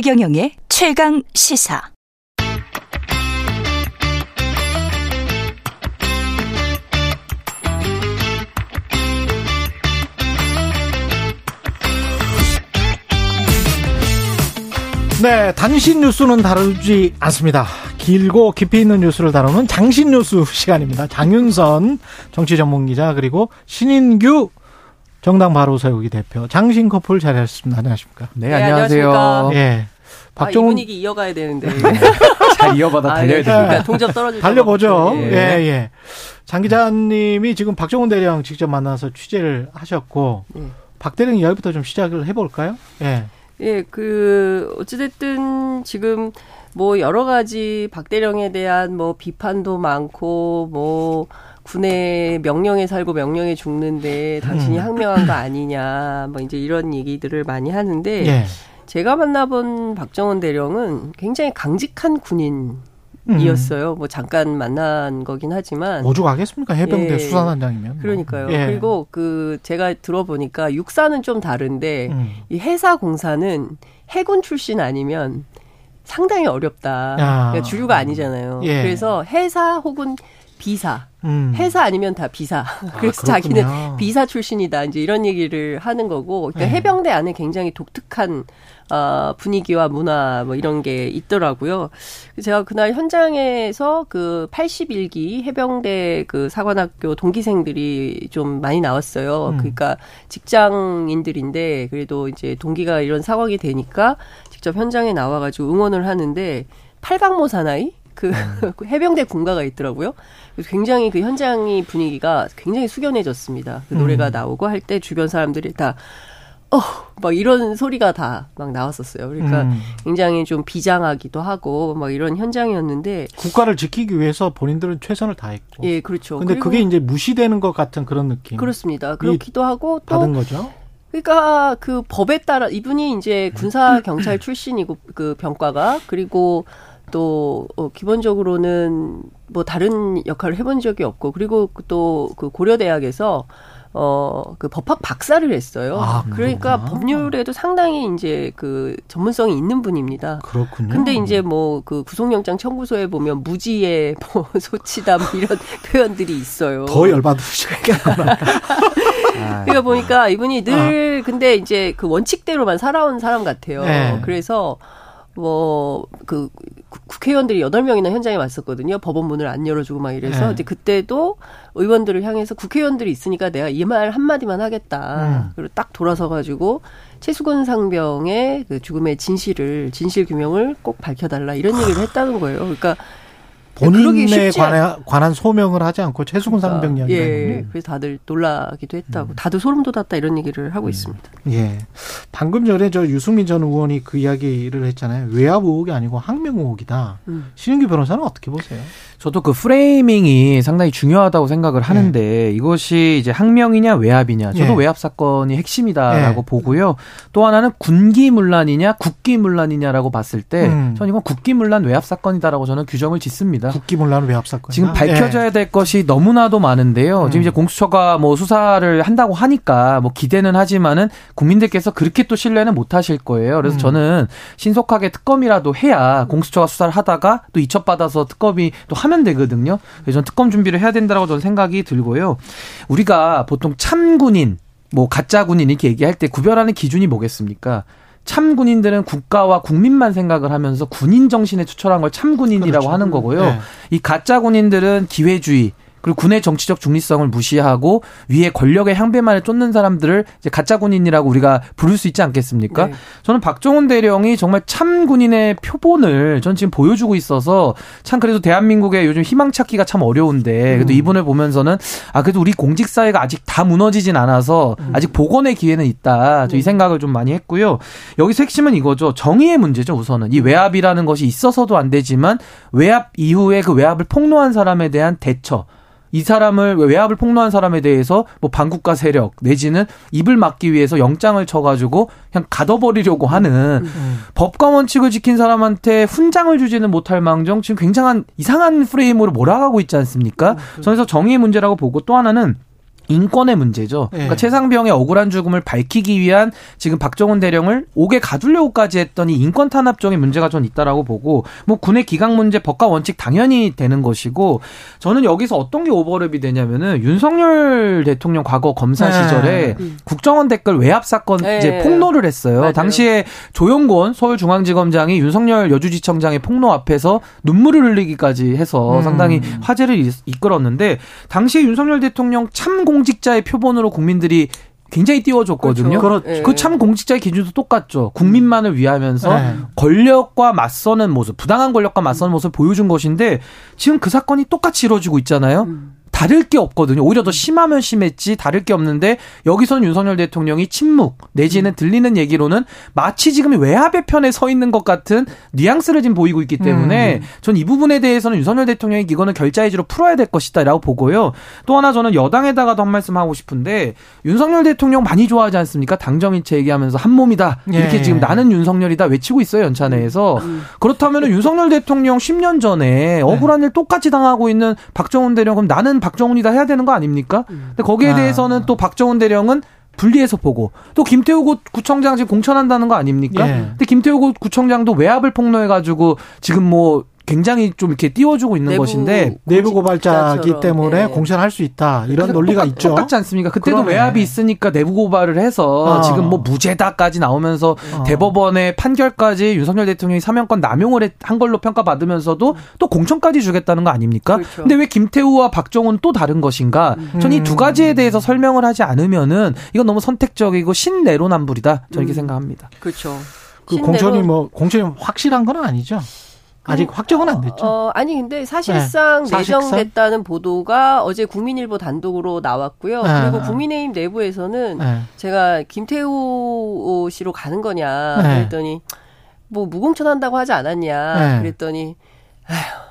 최경영의 최강 시사. 네, 단신 뉴스는 다루지 않습니다. 길고 깊이 있는 뉴스를 다루는 장신 뉴스 시간입니다. 장윤선 정치 전문 기자 그리고 신인규 정당 바로 세우기 대표 장신 커플 자리하셨습니다. 안녕하십니까? 네, 안녕하세요. 안녕하십니까? 예. 박종훈 아, 이 분위기 이어가야 되는데 잘 이어받아 달려야 아, 되니까 그러니까 동접 떨어질 달려보죠. 예, 예. 예. 장 기자님이 지금 박종훈 대령 직접 만나서 취재를 하셨고 예. 박 대령 이야기부터 좀 시작을 해볼까요? 예. 예, 그 어찌됐든 지금 뭐 여러 가지 박 대령에 대한 뭐 비판도 많고 뭐 군의 명령에 살고 명령에 죽는데 당신이 음. 항명한 거 아니냐 뭐 이제 이런 얘기들을 많이 하는데 예. 제가 만나본 박정원 대령은 굉장히 강직한 군인 이었어요. 음. 뭐 잠깐 만난 거긴 하지만 오죽하겠습니까 해병대 예, 수사단장이면. 뭐. 그러니까요. 예. 그리고 그 제가 들어보니까 육사는 좀 다른데 음. 이 해사 공사는 해군 출신 아니면 상당히 어렵다. 그러니까 주류가 아니잖아요. 예. 그래서 해사 혹은 비사. 음. 해사 아니면 다 비사. 그래서 아, 자기는 비사 출신이다. 이제 이런 얘기를 하는 거고. 그러니까 네. 해병대 안에 굉장히 독특한 어, 분위기와 문화 뭐 이런 게 있더라고요. 제가 그날 현장에서 그 81기 해병대 그 사관학교 동기생들이 좀 많이 나왔어요. 음. 그러니까 직장인들인데 그래도 이제 동기가 이런 상황이 되니까 직접 현장에 나와가지고 응원을 하는데 팔방모 사나이 그 음. 해병대 군가가 있더라고요. 굉장히 그 현장이 분위기가 굉장히 숙연해졌습니다. 그 노래가 음. 나오고 할 때 주변 사람들이 다 어, 막 이런 소리가 다 막 나왔었어요. 그러니까 음. 굉장히 좀 비장하기도 하고 막 이런 현장이었는데 국가를 지키기 위해서 본인들은 최선을 다했고. 예, 그렇죠. 근데 그게 이제 무시되는 것 같은 그런 느낌. 그렇습니다. 그렇기도 하고 또 받은 거죠. 그러니까 그 법에 따라 이분이 이제 군사 경찰 출신이고 그 병과가 그리고 또 어, 기본적으로는 뭐 다른 역할을 해본 적이 없고 그리고 또 그 고려대학에서 어, 그 법학 박사를 했어요. 아, 그러니까 법률에도 상당히 이제 그 전문성이 있는 분입니다. 그렇군요. 근데 이제 뭐 그 구속영장 청구서에 보면 무지의 뭐 소치다 뭐 이런 표현들이 있어요. 더 열받으시겠구나. 그러니까 보니까 이분이 늘 아. 근데 이제 그 원칙대로만 살아온 사람 같아요. 네. 그래서 뭐그 국회의원들이 여덟 명이나 현장에 왔었거든요. 법원 문을 안 열어주고 막 이래서 네. 이제 그때도 의원들을 향해서 국회의원들이 있으니까 내가 이 말 한마디만 하겠다. 음. 그리고 딱 돌아서 가지고 최수근 상병의 그 죽음의 진실을 진실 규명을 꼭 밝혀달라 이런 얘기를 했다는 거예요. 그러니까 본인에 관한, 관한 소명을 하지 않고 최수근 그러니까, 상병 이야기. 예. 그래서 다들 놀라기도 했다고. 음. 다들 소름 돋았다 이런 얘기를 하고 음. 있습니다. 예. 방금 전에 저 유승민 전 의원이 그 이야기를 했잖아요. 외압 의혹이 아니고 항명 의혹이다. 음. 신인규 변호사는 어떻게 보세요? 저도 그 프레이밍이 상당히 중요하다고 생각을 하는데 네. 이것이 이제 항명이냐 외압이냐 저도 네. 외압 사건이 핵심이다라고 네. 보고요. 또 하나는 군기 문란이냐 국기 문란이냐라고 봤을 때 음. 저는 이건 국기 문란 외압 사건이다라고 저는 규정을 짓습니다. 국기 문란 외압 사건. 지금 밝혀져야 될 것이 너무나도 많은데요. 음. 지금 이제 공수처가 뭐 수사를 한다고 하니까 뭐 기대는 하지만은 국민들께서 그렇게 또 신뢰는 못 하실 거예요. 그래서 음. 저는 신속하게 특검이라도 해야 공수처가 수사를 하다가 또 이첩받아서 특검이 또 하면 되거든요. 그래서 저는 특검 준비를 해야 된다고 저는 생각이 들고요. 우리가 보통 참군인, 뭐 가짜 군인 이렇게 얘기할 때 구별하는 기준이 뭐겠습니까? 참군인들은 국가와 국민만 생각을 하면서 군인 정신에 추천한 걸 참군인이라고 그렇죠. 하는 거고요. 네. 이 가짜 군인들은 기회주의, 그리고 군의 정치적 중립성을 무시하고 위에 권력의 향배만을 쫓는 사람들을 이제 가짜 군인이라고 우리가 부를 수 있지 않겠습니까? 네. 저는 박종훈 대령이 정말 참 군인의 표본을 전 지금 보여주고 있어서 참 그래도 대한민국의 요즘 희망 찾기가 참 어려운데 그래도 음. 이분을 보면서는 아 그래도 우리 공직 사회가 아직 다 무너지진 않아서 음. 아직 복원의 기회는 있다. 저이 음. 생각을 좀 많이 했고요. 여기서 핵심은 이거죠. 정의의 문제죠. 우선은 이 외압이라는 것이 있어서도 안 되지만 외압 이후에 그 외압을 폭로한 사람에 대한 대처 이 사람을 외압을 폭로한 사람에 대해서 뭐 반국가 세력 내지는 입을 막기 위해서 영장을 쳐가지고 그냥 가둬버리려고 하는 음. 음. 법과 원칙을 지킨 사람한테 훈장을 주지는 못할 망정 지금 굉장한 이상한 프레임으로 몰아가고 있지 않습니까? 음. 저는 그래서 정의의 문제라고 보고 또 하나는 인권의 문제죠. 네. 그러니까 최상병의 억울한 죽음을 밝히기 위한 지금 박정훈 대령을 옥에 가두려고까지 했더니 인권 탄압적인 문제가 전 있다라고 보고 뭐 군의 기강 문제 법과 원칙 당연히 되는 것이고 저는 여기서 어떤 게 오버랩이 되냐면은 윤석열 대통령 과거 검사 네. 시절에 음. 국정원 댓글 외압 사건 네. 이제 폭로를 했어요. 맞아요. 당시에 조영곤 서울중앙지검장이 윤석열 여주지청장의 폭로 앞에서 눈물을 흘리기까지 해서 음. 상당히 화제를 이끌었는데 당시에 윤석열 대통령 참공 공직자의 표본으로 국민들이 굉장히 띄워줬거든요. 그렇죠. 네. 그참 공직자의 기준도 똑같죠. 국민만을 위하면서 네. 권력과 맞서는 모습, 부당한 권력과 맞서는 모습을 보여준 것인데 지금 그 사건이 똑같이 이루어지고 있잖아요. 음. 다를 게 없거든요. 오히려 더 심하면 심했지 다를 게 없는데 여기서는 윤석열 대통령이 침묵 내지는 들리는 얘기로는 마치 지금 외압의 편에 서 있는 것 같은 뉘앙스를 지금 보이고 있기 때문에 음. 전이 부분에 대해서는 윤석열 대통령이 이거는 결자해지로 풀어야 될 것이다라고 보고요. 또 하나 저는 여당에다가도 한 말씀 하고 싶은데 윤석열 대통령 많이 좋아하지 않습니까? 당정인체 얘기하면서 한 몸이다 이렇게 예. 지금 나는 윤석열이다 외치고 있어요 연차 내에서 음. 그렇다면 윤석열 대통령 10년 전에 억울한 일 똑같이 당하고 있는 박정훈 대령 그럼 나는 박정훈이 다 해야 되는 거 아닙니까? 음. 근데 거기에 아. 대해서는 또 박정훈 대령은 분리해서 보고 또 김태우 구청장 지금 공천한다는 거 아닙니까? 예. 근데 김태우 구청장도 외압을 폭로해가지고 지금 뭐 굉장히 좀 이렇게 띄워주고 있는 내부 것인데 내부 고발자기 때문에 네. 공천할 수 있다 이런 논리가 똑같, 있죠. 똑같지 않습니까? 그때도 그러네. 외압이 있으니까 내부 고발을 해서 어. 지금 뭐 무죄다까지 나오면서 어. 대법원의 판결까지 윤석열 대통령이 사면권 남용을 한 걸로 평가받으면서도 또 공천까지 주겠다는 거 아닙니까? 그렇죠. 근데 왜 김태우와 박정훈 또 다른 것인가? 음. 전이 두 가지에 대해서 설명을 하지 않으면은 이건 너무 선택적이고 신내로남불이다. 저는 이렇게 음. 생각합니다. 그렇죠. 그 공천이 뭐 공천이 확실한 건 아니죠. 아직 확정은 안 됐죠. 어, 아니 근데 사실상 네. 내정됐다는 보도가 어제 국민일보 단독으로 나왔고요. 네. 그리고 국민의힘 내부에서는 네. 제가 김태우 씨로 가는 거냐 네. 그랬더니 뭐 무공천한다고 하지 않았냐 네. 그랬더니 아휴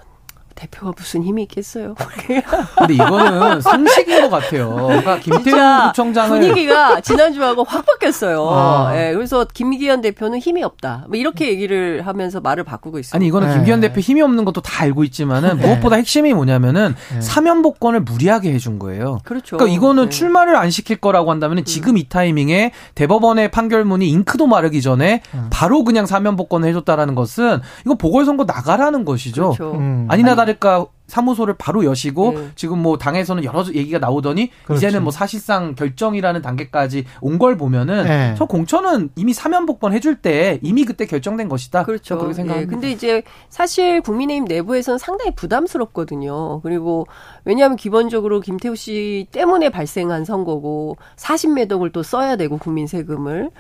대표가 무슨 힘이 있겠어요. 근데 이거는 상식인 것 같아요. 그러니까 김태우 구청장을 분위기가 지난주하고 확 바뀌었어요. 아. 네, 그래서 김기현 대표는 힘이 없다. 뭐 이렇게 얘기를 하면서 말을 바꾸고 있어요. 아니 이거는 네. 김기현 대표 힘이 없는 것도 다 알고 있지만은 네. 무엇보다 핵심이 뭐냐면은 네. 사면 복권을 무리하게 해준 거예요. 그렇죠. 그러니까 이거는 네. 출마를 안 시킬 거라고 한다면 음. 지금 이 타이밍에 대법원의 판결문이 잉크도 마르기 전에 음. 바로 그냥 사면 복권을 해줬다라는 것은 이거 보궐선거 나가라는 것이죠. 그렇죠. 음. 아니나 다른 다를까 사무소를 바로 여시고 네. 지금 뭐 당에서는 여러 얘기가 나오더니 그렇지. 이제는 뭐 사실상 결정이라는 단계까지 온 걸 보면은 네. 저 공천은 이미 사면 복권 해줄 때 이미 그때 결정된 것이다. 그렇죠. 그렇게 생각합니다. 네. 근데 이제 사실 국민의힘 내부에서는 상당히 부담스럽거든요. 그리고 왜냐하면 기본적으로 김태우 씨 때문에 발생한 선거고 40매덕을 또 써야 되고 국민 세금을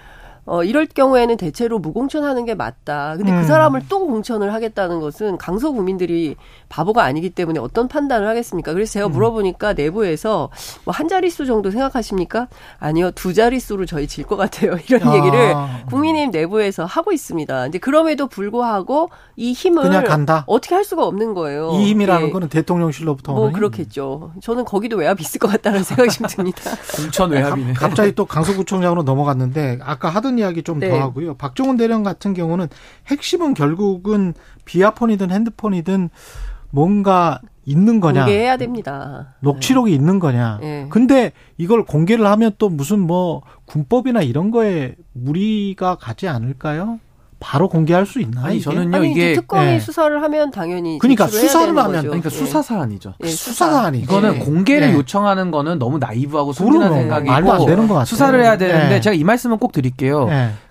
어, 이럴 경우에는 대체로 무공천하는 게 맞다. 근데 그 음. 그 사람을 또 공천을 하겠다는 것은 강서 국민들이 바보가 아니기 때문에 어떤 판단을 하겠습니까? 그래서 제가 음. 물어보니까 내부에서 뭐 한 자릿수 정도 생각하십니까? 아니요, 두 자릿수로 저희 질 것 같아요. 이런 아. 얘기를 국민의힘 내부에서 하고 있습니다. 근데 그럼에도 불구하고 이 힘을 그냥 간다? 어떻게 할 수가 없는 거예요. 이 힘이라는 예. 거는 대통령실로부터 뭐 그렇겠죠. 저는 거기도 외압 있을 것 같다는 생각이 좀 듭니다. 공천 외압이네. 갑자기 또 강서구청장으로 넘어갔는데 아까 하던 이야기 좀더 네. 하고요. 박종훈 대령 같은 경우는 핵심은 결국은 비아폰이든 핸드폰이든 뭔가 있는 거냐. 공개해야 됩니다. 녹취록이 네. 있는 거냐. 네. 근데 이걸 공개를 하면 또 무슨 뭐 군법이나 이런 거에 무리가 가지 않을까요? 바로 공개할 수 있나요? 아니, 저는요 아니, 이게 특검이 네. 수사를 하면 당연히 그러니까 수사를 하면 거죠. 그러니까 수사 사안이죠. 네, 수사 사안이 이거는 네. 공개를 요청하는 거는 너무 나이브하고 순진한 생각이고 말도 안 되는 것 같아요. 수사를 해야 되는데 제가 이 말씀은 꼭 드릴게요.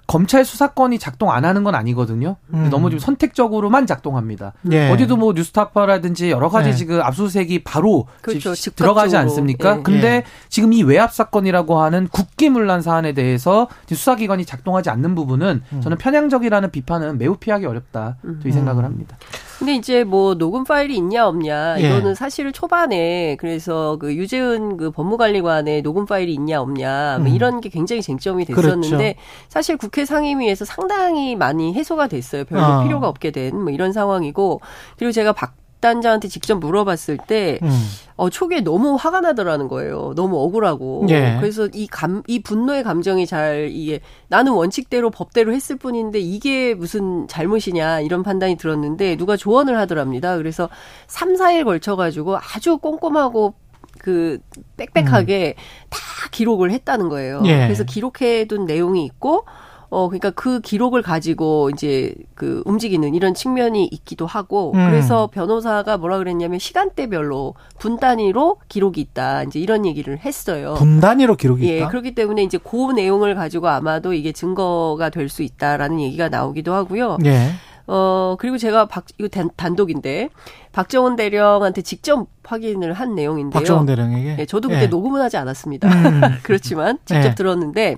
검찰 수사권이 작동 안 하는 건 아니거든요. 음. 너무 좀 선택적으로만 작동합니다. 예. 어제도 뭐 뉴스타파라든지 여러 가지 예. 지금 압수수색이 바로 그렇죠. 들어가지 않습니까? 예. 근데 예. 지금 이 외압 사건이라고 하는 국기문란 사안에 대해서 수사기관이 작동하지 않는 부분은 음. 저는 편향적이라는 비판은 매우 피하기 어렵다. 음. 이 생각을 합니다. 근데 이제 뭐 녹음 파일이 있냐 없냐 예. 이거는 사실 초반에 그래서 그 유재은 그 법무관리관에 녹음 파일이 있냐 없냐 뭐 음. 이런 게 굉장히 쟁점이 됐었는데 그렇죠. 사실 국회 상임위에서 상당히 많이 해소가 됐어요. 별로 어. 필요가 없게 된 뭐 이런 상황이고 그리고 제가 박 단자한테 직접 물어봤을 때, 음. 어, 초기에 너무 화가 나더라는 거예요. 너무 억울하고. 예. 그래서 이 감, 이 분노의 감정이 잘, 이게, 나는 원칙대로 법대로 했을 뿐인데 이게 무슨 잘못이냐, 이런 판단이 들었는데 누가 조언을 하더랍니다. 그래서 3, 4일 걸쳐가지고 아주 꼼꼼하고 그 빽빽하게 음. 다 기록을 했다는 거예요. 예. 그래서 기록해둔 내용이 있고 어, 그러니까 그 기록을 가지고 이제 그 움직이는 이런 측면이 있기도 하고, 음. 그래서 변호사가 뭐라 그랬냐면 시간대별로 분 단위로 기록이 있다. 이제 이런 얘기를 했어요. 분 단위로 기록이 예, 있다? 예, 그렇기 때문에 이제 그 내용을 가지고 아마도 이게 증거가 될 수 있다라는 얘기가 나오기도 하고요. 예. 어, 그리고 제가 박, 이거 단, 단독인데, 박정훈 대령한테 직접 확인을 한 내용인데요. 박정훈 대령에게? 예, 저도 그때 예. 녹음은 하지 않았습니다. 음. 그렇지만 직접 예. 들었는데,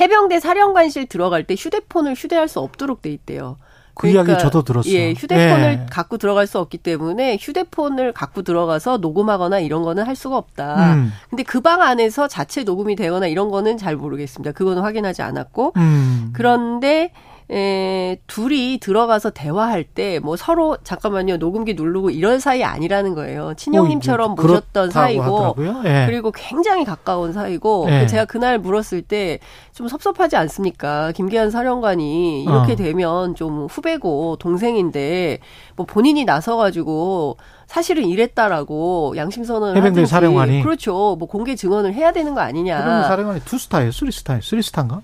해병대 사령관실 들어갈 때 휴대폰을 휴대할 수 없도록 돼 있대요. 그 그러니까, 이야기 저도 들었어요. 예, 휴대폰을 예. 갖고 들어갈 수 없기 때문에 휴대폰을 갖고 들어가서 녹음하거나 이런 거는 할 수가 없다. 음. 근데 그 방 안에서 자체 녹음이 되거나 이런 거는 잘 모르겠습니다. 그거는 확인하지 않았고. 음. 그런데 에, 둘이 들어가서 대화할 때 뭐 서로 잠깐만요 녹음기 누르고 이런 사이 아니라는 거예요. 친형님처럼 어, 모셨던 사이고 예. 그리고 굉장히 가까운 사이고 예. 제가 그날 물었을 때 좀 섭섭하지 않습니까? 김기한 사령관이 이렇게 어. 되면 좀 후배고 동생인데 뭐 본인이 나서가지고 사실은 이랬다라고 양심 선언을 해병대 사령관이 그렇죠. 뭐 공개 증언을 해야 되는 거 아니냐. 해병대 사령관이 two star예요, three star예요, three star인가?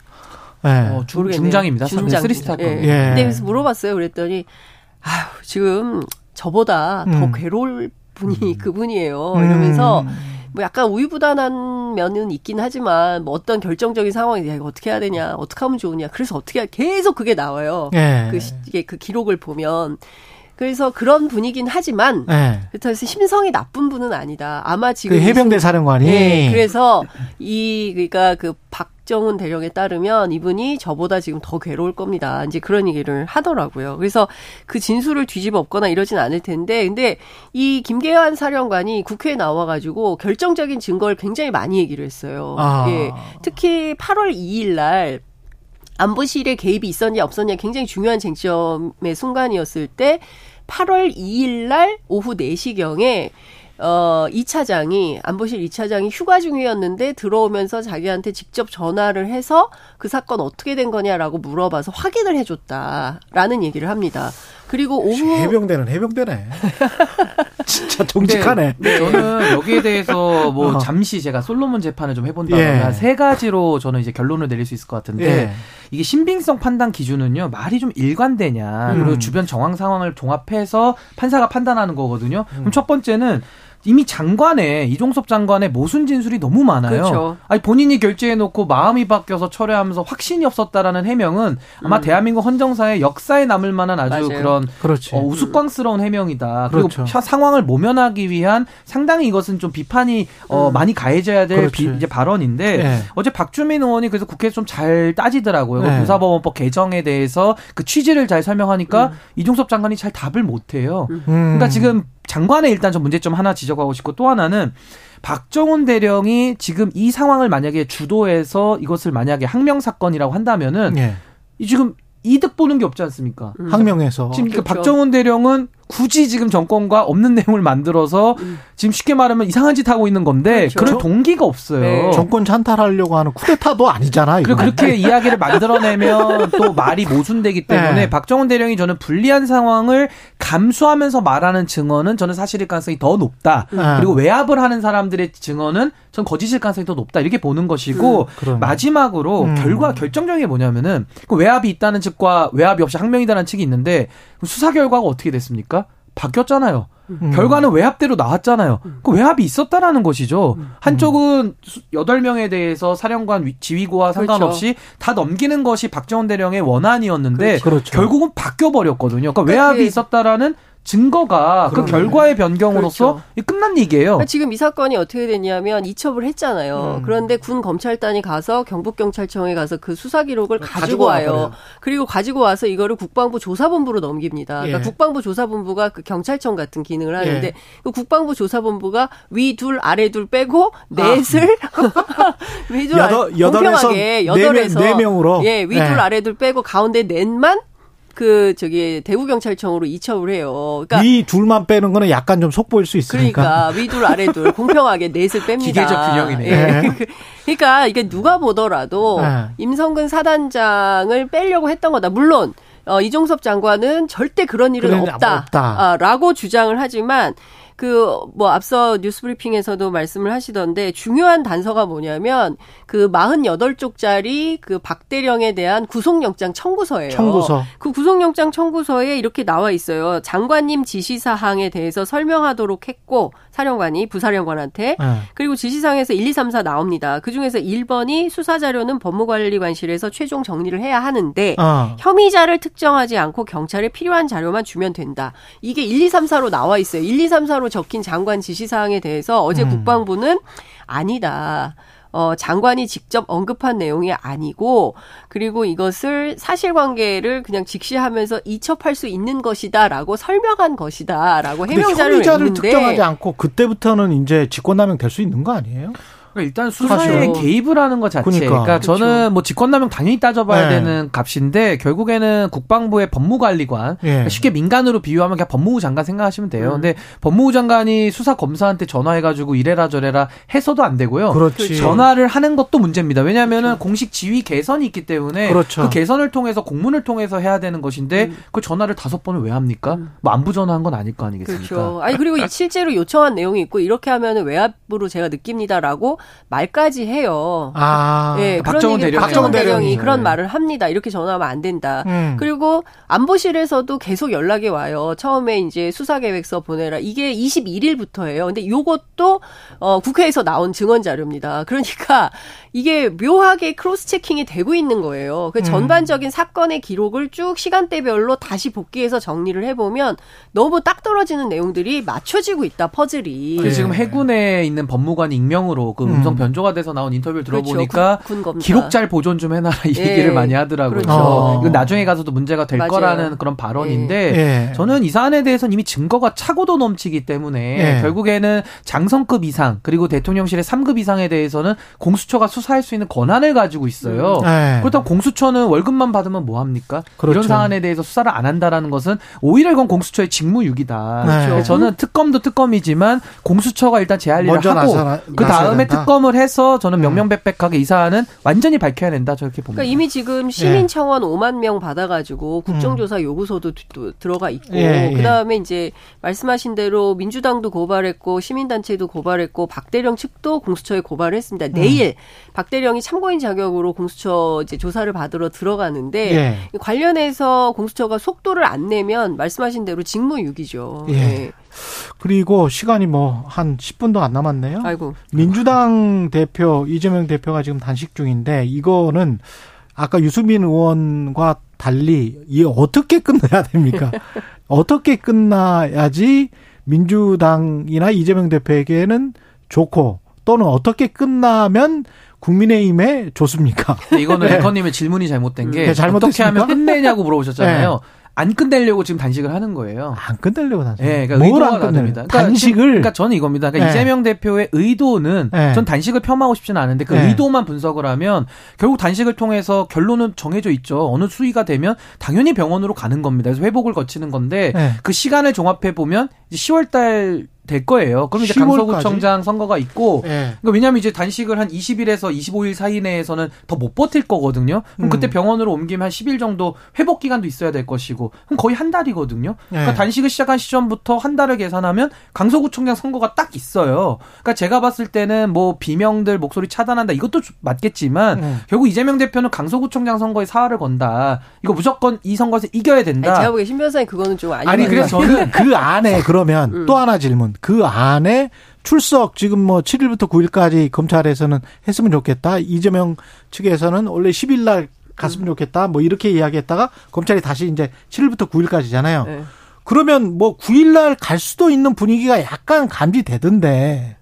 네. 어, 중, 중장입니다. 중장. three star. 예. 예. 근데 그래서 물어봤어요. 그랬더니 아휴 지금 저보다 음. 더 괴로울 분이 음. 그분이에요. 이러면서 음. 뭐 약간 우유부단한 면은 있긴 하지만 뭐 어떤 결정적인 상황이 야 이거 어떻게 해야 되냐, 어떻게 하면 좋으냐. 그래서 어떻게 계속 그게 나와요. 예. 그 이게 그 기록을 보면 그래서 그런 분이긴 하지만 네. 그래서 심성이 나쁜 분은 아니다. 아마 지금 그 해병대 사령관이 네, 그래서 이 그러니까 그박 정훈 대령에 따르면 이분이 저보다 지금 더 괴로울 겁니다. 이제 그런 얘기를 하더라고요. 그래서 그 진술을 뒤집어 엎거나 이러진 않을 텐데 근데 이 김계환 사령관이 국회에 나와 가지고 결정적인 증거를 굉장히 많이 얘기를 했어요. 아. 예. 특히 8월 2일 날 안보실에 개입이 있었냐 없었냐 굉장히 중요한 쟁점의 순간이었을 때 8월 2일 날 오후 4시경에 어, 2차장이, 안보실 2차장이 휴가 중이었는데 들어오면서 자기한테 직접 전화를 해서 그 사건 어떻게 된 거냐라고 물어봐서 확인을 해줬다라는 얘기를 합니다. 그리고 오후 해병대는 해병대네. 진짜 정직하네. 네, 네. 저는 여기에 대해서 뭐 어. 잠시 제가 솔로몬 재판을 좀 해본다면 예. 세 가지로 저는 이제 결론을 내릴 수 있을 것 같은데 예. 이게 신빙성 판단 기준은요 말이 좀 일관되냐 음. 그리고 주변 정황 상황을 종합해서 판사가 판단하는 거거든요. 음. 그럼 첫 번째는 이미 장관의 이종섭 장관의 모순 진술이 너무 많아요. 그렇죠. 아니 본인이 결재해 놓고 마음이 바뀌어서 철회하면서 확신이 없었다라는 해명은 아마 음. 대한민국 헌정사의 역사에 남을 만한 아주 맞아요. 그런 어, 우스꽝스러운 해명이다. 그리고 그렇죠. 상황을 모면하기 위한 상당히 이것은 좀 비판이 어, 음. 많이 가해져야 될 비, 이제 발언인데 네. 어제 박주민 의원이 그래서 국회에서 좀 잘 따지더라고요. 네. 교사법원법 개정에 대해서 그 취지를 잘 설명하니까 음. 이종섭 장관이 잘 답을 못 해요. 음. 그러니까 지금 장관의 일단 좀 문제점 하나 지적하고 싶고 또 하나는 박정훈 대령이 지금 이 상황을 만약에 주도해서 이것을 만약에 항명 사건이라고 한다면은 예. 지금 이득 보는 게 없지 않습니까? 음. 항명해서 지금 그렇죠. 박정훈 대령은 굳이 지금 정권과 없는 내용을 만들어서 음. 지금 쉽게 말하면 이상한 짓 하고 있는 건데 그렇죠. 그럴 동기가 없어요. 네. 정권 찬탈하려고 하는 쿠데타도 아니잖아. 그리고 그렇게 이야기를 만들어내면 또 말이 모순되기 때문에 네. 박정훈 대령이 저는 불리한 상황을 감수하면서 말하는 증언은 저는 사실일 가능성이 더 높다. 네. 그리고 외압을 하는 사람들의 증언은 전 거짓일 가능성이 더 높다. 이렇게 보는 것이고 음, 마지막으로 음. 결과 결정적인 게 뭐냐면은 그 외압이 있다는 측과 외압이 없이 항명이다는 측이 있는데 수사 결과가 어떻게 됐습니까? 바뀌었잖아요. 음. 결과는 외압대로 나왔잖아요. 음. 그 외압이 있었다라는 것이죠. 음. 한쪽은 여덟 명에 대해서 사령관 지휘고와 그렇죠. 상관없이 그렇죠. 다 넘기는 것이 박정원 대령의 원안이었는데 그렇죠. 결국은 바뀌어 버렸거든요. 그러니까 외압이 있었다라는 증거가 그 그러네. 그 결과의 변경으로서 그렇죠. 끝난 얘기예요. 그러니까 지금 이 사건이 어떻게 됐냐면 이첩을 했잖아요. 음. 그런데 군 검찰단이 가서 경북 경찰청에 가서 그 수사 기록을 가지고, 가지고 와요. 와버려요. 그리고 가지고 와서 이거를 국방부 조사본부로 넘깁니다. 그러니까 예. 국방부 조사본부가 그 경찰청 같은 기능을 하는데 예. 그 국방부 조사본부가 위 둘 아래 둘 빼고 넷을 아. 위둘 여덟, 공평하게 여덟에서 네 명으로 예, 위둘 예. 아래 둘 빼고 가운데 넷만 그 저기 대구 경찰청으로 이첩을 해요. 그러니까 위 둘만 빼는 거는 약간 좀 속보일 수 있으니까. 그러니까 위둘 아래둘 공평하게 넷을 뺍니다. 기계적 균형이네. 예. 네. 그러니까 이게 누가 보더라도 네. 임성근 사단장을 빼려고 했던 거다. 물론 어, 이종섭 장관은 절대 그런 일은 없다. 없다. 아, 라고 주장을 하지만 그 뭐 앞서 뉴스브리핑에서도 말씀을 하시던데 중요한 단서가 뭐냐면 그 48쪽짜리 그 박대령에 대한 구속영장 청구서예요. 청구서. 그 구속영장 청구서에 이렇게 나와 있어요. 장관님 지시 사항에 대해서 설명하도록 했고 사령관이 부사령관한테 네. 그리고 지시사항에서 1, 2, 3, 4 나옵니다. 그 중에서 1번이 수사 자료는 법무관리관실에서 최종 정리를 해야 하는데 어. 혐의자를 특정하지 않고 경찰에 필요한 자료만 주면 된다. 이게 1, 2, 3, 4로 나와 있어요. 1, 2, 3, 4로 적힌 장관 지시사항에 대해서 어제 음. 국방부는 아니다. 어, 장관이 직접 언급한 내용이 아니고 그리고 이것을 사실관계를 그냥 직시하면서 이첩할 수 있는 것이다라고 설명한 것이다라고 해명자를 냈는데 특정하지 않고 그때부터는 이제 직권남용 될 수 있는 거 아니에요? 그러니까 일단 수사에 그렇죠. 개입을 하는 것 자체. 그러니까, 그러니까 그렇죠. 저는 뭐 직권남용 당연히 따져봐야 네. 되는 값인데 결국에는 국방부의 법무관리관 네. 그러니까 쉽게 민간으로 비유하면 그냥 법무부 장관 생각하시면 돼요. 음. 근데 법무부 장관이 수사 검사한테 전화해가지고 이래라 저래라 해서도 안 되고요. 그렇지. 전화를 하는 것도 문제입니다. 왜냐하면은 그렇죠. 공식 지위 개선이 있기 때문에 그렇죠. 그 개선을 통해서 공문을 통해서 해야 되는 것인데 음. 그 전화를 다섯 번을 왜 합니까? 음. 뭐 안부 전화한 건 아닐 거 아니겠습니까? 그렇죠. 아니 그리고 실제로 요청한 내용이 있고 이렇게 하면은 외압으로 제가 느낍니다라고 말까지 해요. 아, 예, 박정훈 대령 박정훈 대령이 그런 네. 말을 합니다. 이렇게 전화하면 안 된다. 음. 그리고 안보실에서도 계속 연락이 와요. 처음에 이제 수사 계획서 보내라. 이게 21일부터예요. 근데 요것도 어 국회에서 나온 증언 자료입니다. 그러니까 이게 묘하게 크로스 체킹이 되고 있는 거예요. 그 음. 전반적인 사건의 기록을 쭉 시간대별로 다시 복귀해서 정리를 해 보면 너무 딱 떨어지는 내용들이 맞춰지고 있다 퍼즐이. 네. 지금 해군에 있는 법무관 익명으로 그 음성 음. 변조가 돼서 나온 인터뷰를 그렇죠. 들어보니까 그렇죠. 기록 잘 보존 좀 해놔라 이 예. 얘기를 많이 하더라고요. 그렇죠. 어. 이건 나중에 가서도 문제가 될 맞아요. 거라는 그런 발언인데 예. 저는 이 사안에 대해서는 이미 증거가 차고도 넘치기 때문에 예. 결국에는 장성급 이상 그리고 대통령실의 3급 이상에 대해서는 공수처가 수사할 수 있는 권한을 가지고 있어요. 음. 그렇다고 공수처는 월급만 받으면 뭐 합니까? 그렇죠. 이런 사안에 대해서 수사를 안 한다라는 것은 오히려 이건 공수처의 직무유기다. 그렇죠. 저는 특검도 특검이지만 공수처가 일단 제할 일을 하고 그 다음에 특검 을 해서 저는 음. 명명백백하게 이 사안은 완전히 밝혀야 된다 저렇게 봅니다. 그러니까 이미 지금 시민 청원 예. 5만 명 받아가지고 국정조사 음. 요구서도 또 들어가 있고 예, 예. 그 다음에 이제 말씀하신 대로 민주당도 고발했고 시민단체도 고발했고 박대령 측도 공수처에 고발을 했습니다. 음. 내일 박대령이 참고인 자격으로 공수처 이제 조사를 받으러 들어가는데 예. 관련해서 공수처가 속도를 안 내면 말씀하신 대로 직무유기죠. 예. 네. 그리고 시간이 뭐 한 10분도 안 남았네요. 아이고. 민주당 대표 이재명 대표가 지금 단식 중인데 이거는 아까 유수민 의원과 달리 이 어떻게 끝내야 됩니까? 어떻게 끝나야지 민주당이나 이재명 대표에게는 좋고 또는 어떻게 끝나면 국민의힘에 좋습니까? 이거는 네. 에커님의 질문이 잘못된 게 네, 어떻게 하면 끝내냐고 물어보셨잖아요. 네. 안 끝내려고 지금 단식을 하는 거예요. 안 끝내려고 단식. 네, 그러니까 의도가 다릅니다. 그러니까 단식을 그러니까 저는 이겁니다. 그러니까 네. 이재명 대표의 의도는 네. 전 단식을 폄하하고 싶지는 않은데 그 네. 의도만 분석을 하면 결국 단식을 통해서 결론은 정해져 있죠. 어느 수위가 되면 당연히 병원으로 가는 겁니다. 그래서 회복을 거치는 건데 네. 그 시간을 종합해 보면 10월 달 될 거예요. 그럼 이제 강서구청장 선거가 있고, 네. 그러니까 왜냐하면 이제 단식을 한 20일에서 25일 사이 내에서는 더 못 버틸 거거든요. 그럼 음. 그때 병원으로 옮기면 한 10일 정도 회복 기간도 있어야 될 것이고, 그럼 거의 한 달이거든요. 네. 그러니까 단식을 시작한 시점부터 한 달을 계산하면 강서구청장 선거가 딱 있어요. 그러니까 제가 봤을 때는 뭐 비명들 목소리 차단한다 이것도 맞겠지만 음. 결국 이재명 대표는 강서구청장 선거에 사활을 건다. 이거 무조건 이 선거에서 이겨야 된다. 아니, 제가 보기에 신 변호사님 그거는 좀 아니. 아니 그래서 저는 그 안에 그러면 음. 또 하나 질문. 그 안에 출석 지금 뭐 7일부터 9일까지 검찰에서는 했으면 좋겠다. 이재명 측에서는 원래 10일 날 갔으면 좋겠다. 뭐 이렇게 이야기했다가 검찰이 다시 이제 7일부터 9일까지잖아요. 네. 그러면 뭐 9일 날 갈 수도 있는 분위기가 약간 감지되던데.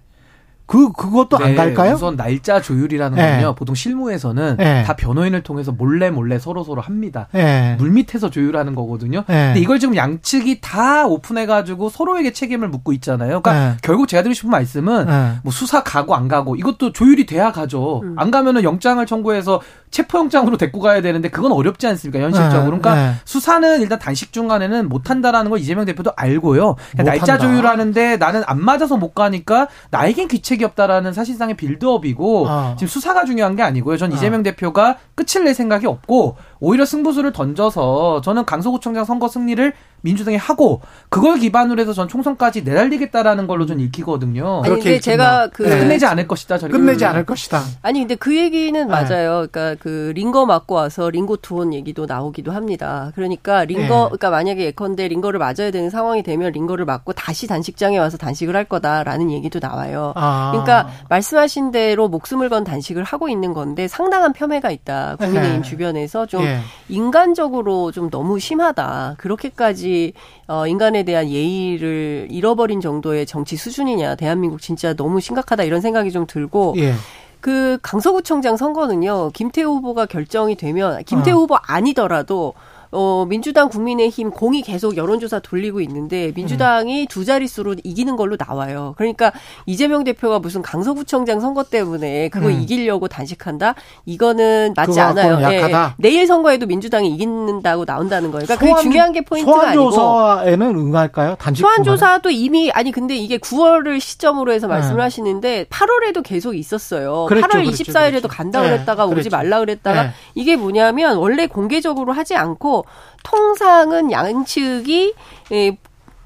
그 그것도 네, 안 갈까요? 우선 날짜 조율이라는 네. 건요. 보통 실무에서는 네. 다 변호인을 통해서 몰래 몰래 서로 서로 합니다. 네. 물 밑에서 조율하는 거거든요. 네. 근데 이걸 지금 양측이 다 오픈해 가지고 서로에게 책임을 묻고 있잖아요. 그러니까 네. 결국 제가 드리고 싶은 말씀은 뭐 수사 가고 안 가고 이것도 조율이 돼야 가죠. 음. 안 가면은 영장을 청구해서 체포영장으로 데리고 가야 되는데 그건 어렵지 않습니까 현실적으로. 그러니까 수사는 일단 단식 중간에는 못 한다라는 걸 이재명 대표도 알고요. 그러니까 날짜 조율하는데 나는 안 맞아서 못 가니까 나에겐 귀책 정책이 없다라는 사실상의 빌드업이고 어. 지금 수사가 중요한 게 아니고요. 전 어. 이재명 대표가 끝을 낼 생각이 없고 오히려 승부수를 던져서 저는 강서구청장 선거 승리를 민주당이 하고 그걸 기반으로 해서 전 총선까지 내달리겠다라는 걸로 좀 읽히거든요. 아니 근데 제가 그 네. 끝내지 않을 것이다. 끝내지 않을 것이다. 아니 근데 그 얘기는 네. 맞아요. 그러니까 그 링거 맞고 와서 링고 투혼 얘기도 나오기도 합니다. 그러니까 링거 네. 그러니까 만약에 예컨대 링거를 맞아야 되는 상황이 되면 링거를 맞고 다시 단식장에 와서 단식을 할 거다라는 얘기도 나와요. 아. 그러니까 말씀하신 대로 목숨을 건 단식을 하고 있는 건데 상당한 폄훼가 있다. 국민의힘 네. 주변에서 좀 예. 인간적으로 좀 너무 심하다. 그렇게까지 어, 인간에 대한 예의를 잃어버린 정도의 정치 수준이냐. 대한민국 진짜 너무 심각하다 이런 생각이 좀 들고. 예. 그 강서구청장 선거는요. 김태우 후보가 결정이 되면 김태우 어. 후보 아니더라도 어, 민주당 국민의힘 공이 계속 여론조사 돌리고 있는데 민주당이 음. 두 자릿수로 이기는 걸로 나와요. 그러니까 이재명 대표가 무슨 강서구청장 선거 때문에 그거 음. 이기려고 단식한다? 이거는 맞지 않아요. 네. 내일 선거에도 민주당이 이긴다고 나온다는 거예요. 그러니까 소환, 그게 중요한 게 포인트가 아니고. 소환조사에는 응할까요? 단식 소환조사도 이미 아니 근데 이게 9월을 시점으로 해서 말씀을 네. 하시는데 8월에도 계속 있었어요. 그랬죠, 8월 24일에도 그랬죠. 간다 네. 그랬다가 오지 말라 그랬다가 네. 이게 뭐냐면 원래 공개적으로 하지 않고 통상은 양측이 예,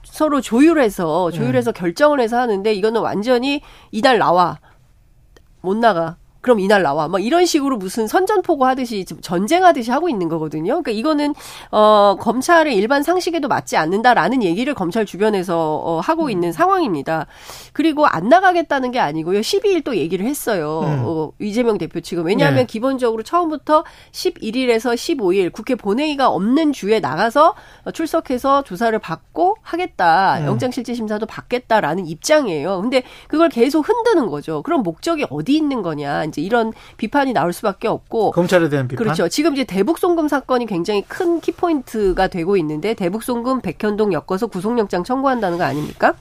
서로 조율해서 조율해서 네. 결정을 해서 하는데 이거는 완전히 이달 나와 못 나가 그럼 이날 나와. 막 이런 식으로 무슨 선전포고 하듯이 전쟁하듯이 하고 있는 거거든요. 그러니까 이거는 어 검찰의 일반 상식에도 맞지 않는다라는 얘기를 검찰 주변에서 어 하고 음. 있는 상황입니다. 그리고 안 나가겠다는 게 아니고요. 12일 또 얘기를 했어요. 음. 어, 이재명 대표 측은 왜냐하면 네. 기본적으로 처음부터 11일에서 15일 국회 본회의가 없는 주에 나가서 출석해서 조사를 받고 하겠다. 음. 영장실질심사도 받겠다라는 입장이에요. 근데 그걸 계속 흔드는 거죠. 그럼 목적이 어디 있는 거냐. 이제 이런 비판이 나올 수밖에 없고 검찰에 대한 비판 그렇죠. 지금 이제 대북 송금 사건이 굉장히 큰 키포인트가 되고 있는데 대북 송금 백현동 엮어서 구속영장 청구한다는 거 아닙니까?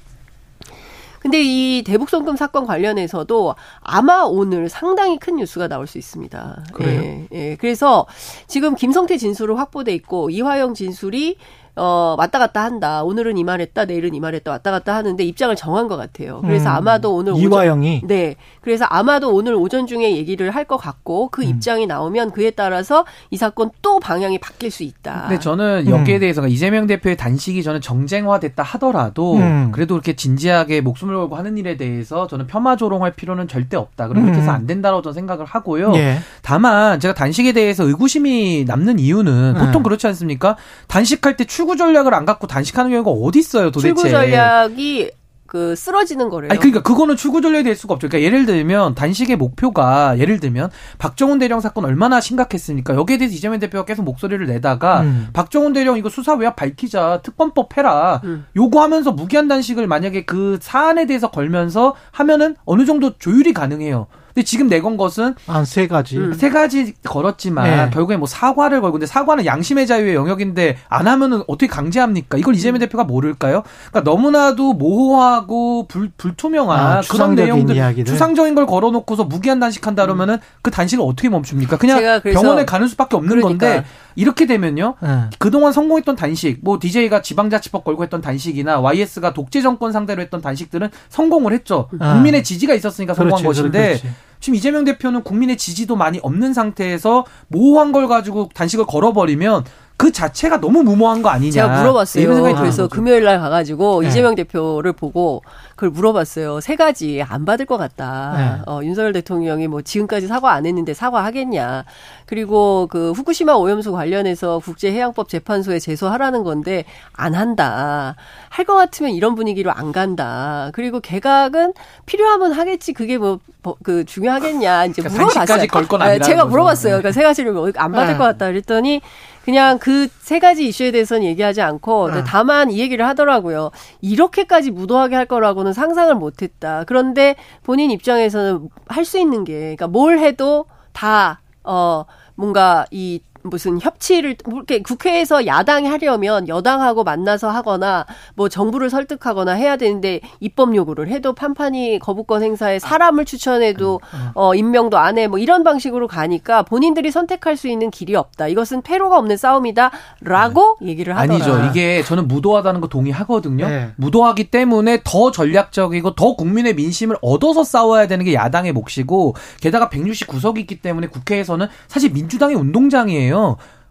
근데 이 대북 송금 사건 관련해서도 아마 오늘 상당히 큰 뉴스가 나올 수 있습니다. 그래요? 예, 예. 그래서 지금 김성태 진술은 확보돼 있고 이화영 진술이 어, 왔다 갔다 한다. 오늘은 이 말했다, 내일은 이 말했다, 왔다 갔다 하는데 입장을 정한 것 같아요. 그래서 음. 아마도 오늘 이화영이 오전, 네, 그래서 아마도 오늘 오전 중에 얘기를 할 것 같고 그 음. 입장이 나오면 그에 따라서 이 사건 또 방향이 바뀔 수 있다. 근데 저는 여기에 음. 대해서 이재명 대표의 단식이 저는 정쟁화됐다 하더라도 음. 그래도 그렇게 진지하게 목숨을 걸고 하는 일에 대해서 저는 폄하 조롱할 필요는 절대 없다. 그렇게 해서 음. 안 된다고 저는 생각을 하고요. 예. 다만 제가 단식에 대해서 의구심이 남는 이유는 보통 음. 그렇지 않습니까? 단식할 때 출. 출구 전략을 안 갖고 단식하는 경우가 어디 있어요, 도대체? 출구 전략이 그 쓰러지는 거래요. 아니 그러니까 그거는 출구 전략이 될 수가 없죠. 그러니까 예를 들면 단식의 목표가 예를 들면 박정훈 대령 사건 얼마나 심각했습니까? 여기에 대해서 이재명 대표가 계속 목소리를 내다가 음. 박정훈 대령 이거 수사 외압 밝히자 특검법 해라 음. 요구하면서 무기한 단식을 만약에 그 사안에 대해서 걸면서 하면은 어느 정도 조율이 가능해요. 근데 지금 내건 것은 한 세 가지 음. 세 가지 걸었지만 네. 결국에 뭐 사과를 걸고 근데 사과는 양심의 자유의 영역인데 안 하면은 어떻게 강제합니까? 이걸 이재명 음. 대표가 모를까요? 그러니까 너무나도 모호하고 불, 불투명한 아, 그런 내용들 이야기들. 추상적인 걸 걸어놓고서 무기한 단식한다 그러면은 음. 그 단식을 어떻게 멈춥니까? 그냥 병원에 가는 수밖에 없는 그러니까. 건데 이렇게 되면요. 네. 그동안 성공했던 단식, 뭐 DJ가 지방자치법 걸고 했던 단식이나 YS가 독재 정권 상대로 했던 단식들은 성공을 했죠. 아. 국민의 지지가 있었으니까 성공한 그렇지, 것인데 그렇지. 지금 이재명 대표는 국민의 지지도 많이 없는 상태에서 모호한 걸 가지고 단식을 걸어버리면 그 자체가 너무 무모한 거 아니냐. 제가 물어봤어요. 이런 생각이 들어서 금요일 날 가가지고 네. 이재명 대표를 보고 그걸 물어봤어요. 세 가지 안 받을 것 같다. 네. 어, 윤석열 대통령이 뭐 지금까지 사과 안 했는데 사과하겠냐. 그리고 그 후쿠시마 오염수 관련해서 국제해양법 재판소에 제소하라는 건데 안 한다. 할 것 같으면 이런 분위기로 안 간다. 그리고 개각은 필요하면 하겠지. 그게 뭐 그 중요하겠냐. 이제 그러니까 물어봤어요. 아니라 제가 물어봤어요. 그러니까 세 가지를 뭐안 받을 네. 것 같다. 그랬더니 그냥 그 세 가지 이슈에 대해서는 얘기하지 않고 네. 다만 이 얘기를 하더라고요. 이렇게까지 무도하게 할 거라고는 상상을 못했다. 그런데 본인 입장에서는 할 수 있는 게 그러니까 뭘 해도 다 어 뭔가 이 무슨 협치를 이렇게 국회에서 야당이 하려면 여당하고 만나서 하거나 뭐 정부를 설득하거나 해야 되는데 입법 요구를 해도 판판이 거부권 행사에 사람을 추천해도 음, 음. 어 임명도 안 해 뭐 이런 방식으로 가니까 본인들이 선택할 수 있는 길이 없다. 이것은 패로가 없는 싸움이다라고 네. 얘기를 하더라. 아니죠. 이게 저는 무도하다는 거 동의하거든요. 네. 무도하기 때문에 더 전략적이고 더 국민의 민심을 얻어서 싸워야 되는 게 야당의 몫이고 게다가 169석이 있기 때문에 국회에서는 사실 민주당의 운동장이에요.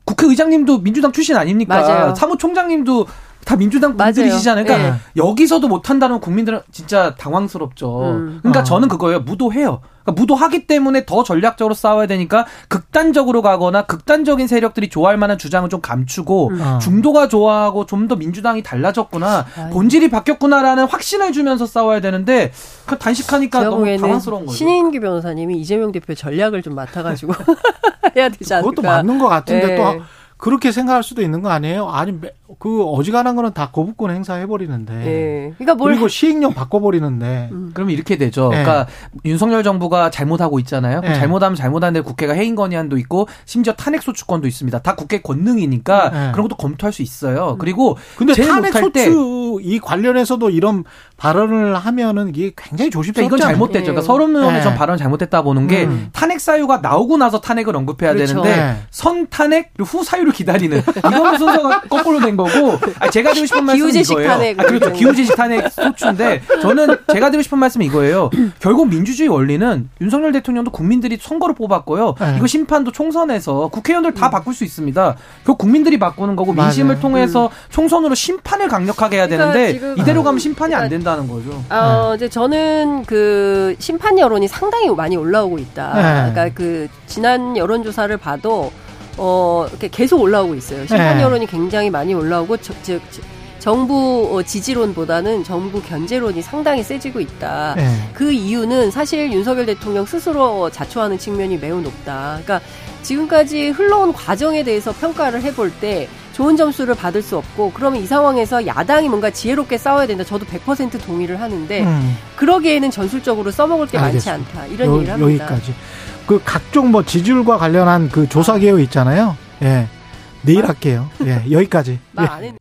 국회의장님도 민주당 출신 아닙니까? 맞아요. 사무총장님도 다 민주당 분들이시잖아요. 그러니까 네. 여기서도 못한다는 국민들은 진짜 당황스럽죠. 음. 그러니까 어. 저는 그거예요. 무도해요. 그러니까 무도하기 때문에 더 전략적으로 싸워야 되니까 극단적으로 가거나 극단적인 세력들이 좋아할 만한 주장을 좀 감추고 음. 어. 중도가 좋아하고 좀 더 민주당이 달라졌구나 아유. 본질이 바뀌었구나라는 확신을 주면서 싸워야 되는데 그 단식하니까 너무 당황스러운 거죠. 신인규 변호사님이 이재명 대표 전략을 좀 맡아가지고 해야 되지 않을까. 그것도 맞는 것 같은데 네. 또 그렇게 생각할 수도 있는 거 아니에요? 아니 그 어지간한 거는 다 거부권 행사해 버리는데. 네. 그러니까 뭘 그리고 시행령 바꿔 버리는데. 음. 그러면 이렇게 되죠. 네. 그러니까 윤석열 정부가 잘못하고 있잖아요. 네. 잘못하면 잘못하는데 국회가 해임 건의안도 있고 심지어 탄핵 소추권도 있습니다. 다 국회 권능이니까 네. 그런 것도 검토할 수 있어요. 음. 그리고 근데 탄핵 소추 이 관련해서도 이런 발언을 하면은 이게 굉장히 조심스럽죠. 그러니까 이건 잘못됐죠. 그러니까 네. 서른 의원이 전 발언 잘못했다 보는 게 음. 탄핵 사유가 나오고 나서 탄핵을 언급해야 그렇죠. 되는데 네. 선 탄핵 후 사유를 기다리는 이건 순서가 거꾸로 된 거고 아, 제가 드리고 싶은 말씀은 이거예요. 탄핵. 아, 그렇죠. 기후지식 탄핵 소추인데 저는 제가 드리고 싶은 말씀은 이거예요. 결국 민주주의 원리는 윤석열 대통령도 국민들이 선거를 뽑았고요. 네. 이거 심판도 총선에서 국회의원들 다 음. 바꿀 수 있습니다. 결국 국민들이 바꾸는 거고 민심을 맞아요. 통해서 음. 총선으로 심판을 강력하게 해야 그러니까 되는데 이대로 가면 심판이 그러니까 안 된다는 거죠. 어, 네. 이제 저는 그 심판 여론이 상당히 많이 올라오고 있다. 네. 그러니까 그 지난 여론 조사를 봐도 어, 이렇게 계속 올라오고 있어요. 심판 네. 여론이 굉장히 많이 올라오고, 즉, 정부 어, 지지론보다는 정부 견제론이 상당히 세지고 있다. 네. 그 이유는 사실 윤석열 대통령 스스로 자초하는 측면이 매우 높다. 그러니까 지금까지 흘러온 과정에 대해서 평가를 해볼 때 좋은 점수를 받을 수 없고 그러면 이 상황에서 야당이 뭔가 지혜롭게 싸워야 된다. 저도 100% 동의를 하는데 음. 그러기에는 전술적으로 써먹을 게 알겠습니다. 많지 않다. 이런 요, 얘기를 합니다. 여기까지. 그 각종 뭐 지지율과 관련한 그 조사 개요 있잖아요. 예. 내일 할게요. 예, 여기까지. 예.